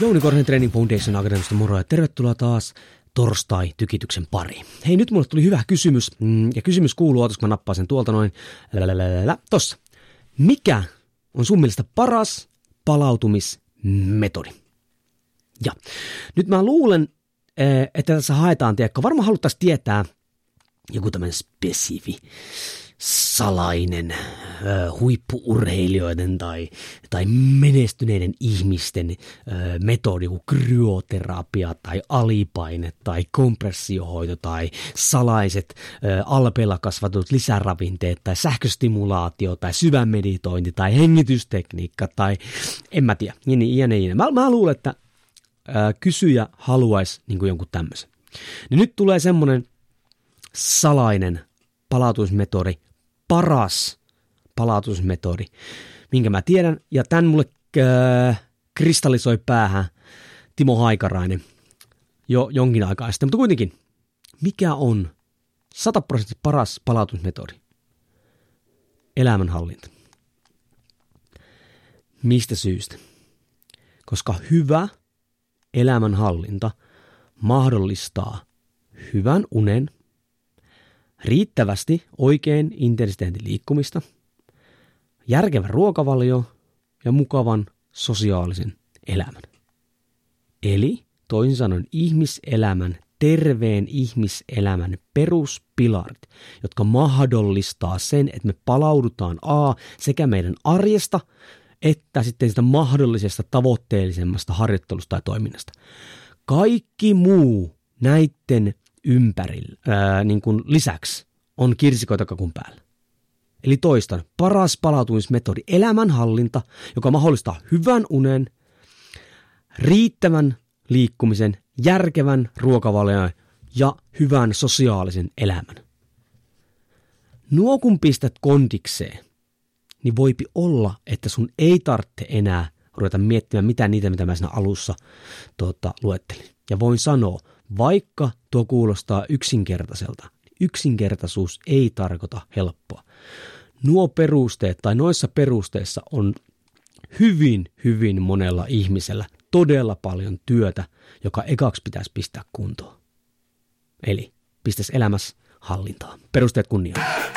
Jouni Korhonen Training Foundation Academista moro ja tervetuloa taas torstai-tykityksen pari. Hei, nyt mulle tuli hyvä kysymys, mm, ja kysymys kuuluu, otas mä nappaan sen tuolta noin, Lälälälälä. tossa. Mikä on sun mielestä paras palautumismetodi? Ja nyt mä luulen, eh, että tässä haetaan, tiedätkö, varmaan haluttaisiin tietää joku tämmöinen spesifi salainen huippuurheilijoiden tai, tai menestyneiden ihmisten metodi, kuin kryoterapia tai alipaine tai kompressiohoito tai salaiset alpeilla kasvatut lisäravinteet tai sähköstimulaatio tai syvämeditointi tai hengitystekniikka tai en mä tiedä, niin, niin, niin, niin. Mä, mä luulen, että kysyjä haluaisi niin jonkun tämmöisen. Niin nyt tulee semmoinen salainen palautusmetodi, paras palautusmetodi, minkä mä tiedän, ja tämän mulle äh, kristallisoi päähän Timo Haikarainen jo jonkin aikaa sitten, mutta kuitenkin, mikä on 100 prosenttia paras palautusmetodi? Elämänhallinta. Mistä syystä? Koska hyvä elämänhallinta mahdollistaa hyvän unen – riittävästi oikein intensiteetin liikkumista, järkevä ruokavalio ja mukavan sosiaalisen elämän. Eli toisin sanoen ihmiselämän, terveen ihmiselämän peruspilarit, jotka mahdollistaa sen, että me palaudutaan A sekä meidän arjesta että sitten sitä mahdollisesta tavoitteellisemmasta harjoittelusta tai toiminnasta. Kaikki muu näiden ympärillä, ää, niin kuin lisäksi on kirsikoita kakun päällä. Eli toistan, paras palautumismetodi, elämänhallinta, joka mahdollistaa hyvän unen, riittävän liikkumisen, järkevän ruokavalion ja hyvän sosiaalisen elämän. Nuo kun pistät kondikseen, niin voipi olla, että sun ei tarvitse enää ruveta miettimään mitä niitä, mitä mä siinä alussa tuota, luettelin. Ja voin sanoa, vaikka tuo kuulostaa yksinkertaiselta, yksinkertaisuus ei tarkoita helppoa. Nuo perusteet tai noissa perusteissa on hyvin, hyvin monella ihmisellä todella paljon työtä, joka ekaksi pitäisi pistää kuntoon. Eli pistäisi elämässä hallintaan. Perusteet kunniaan.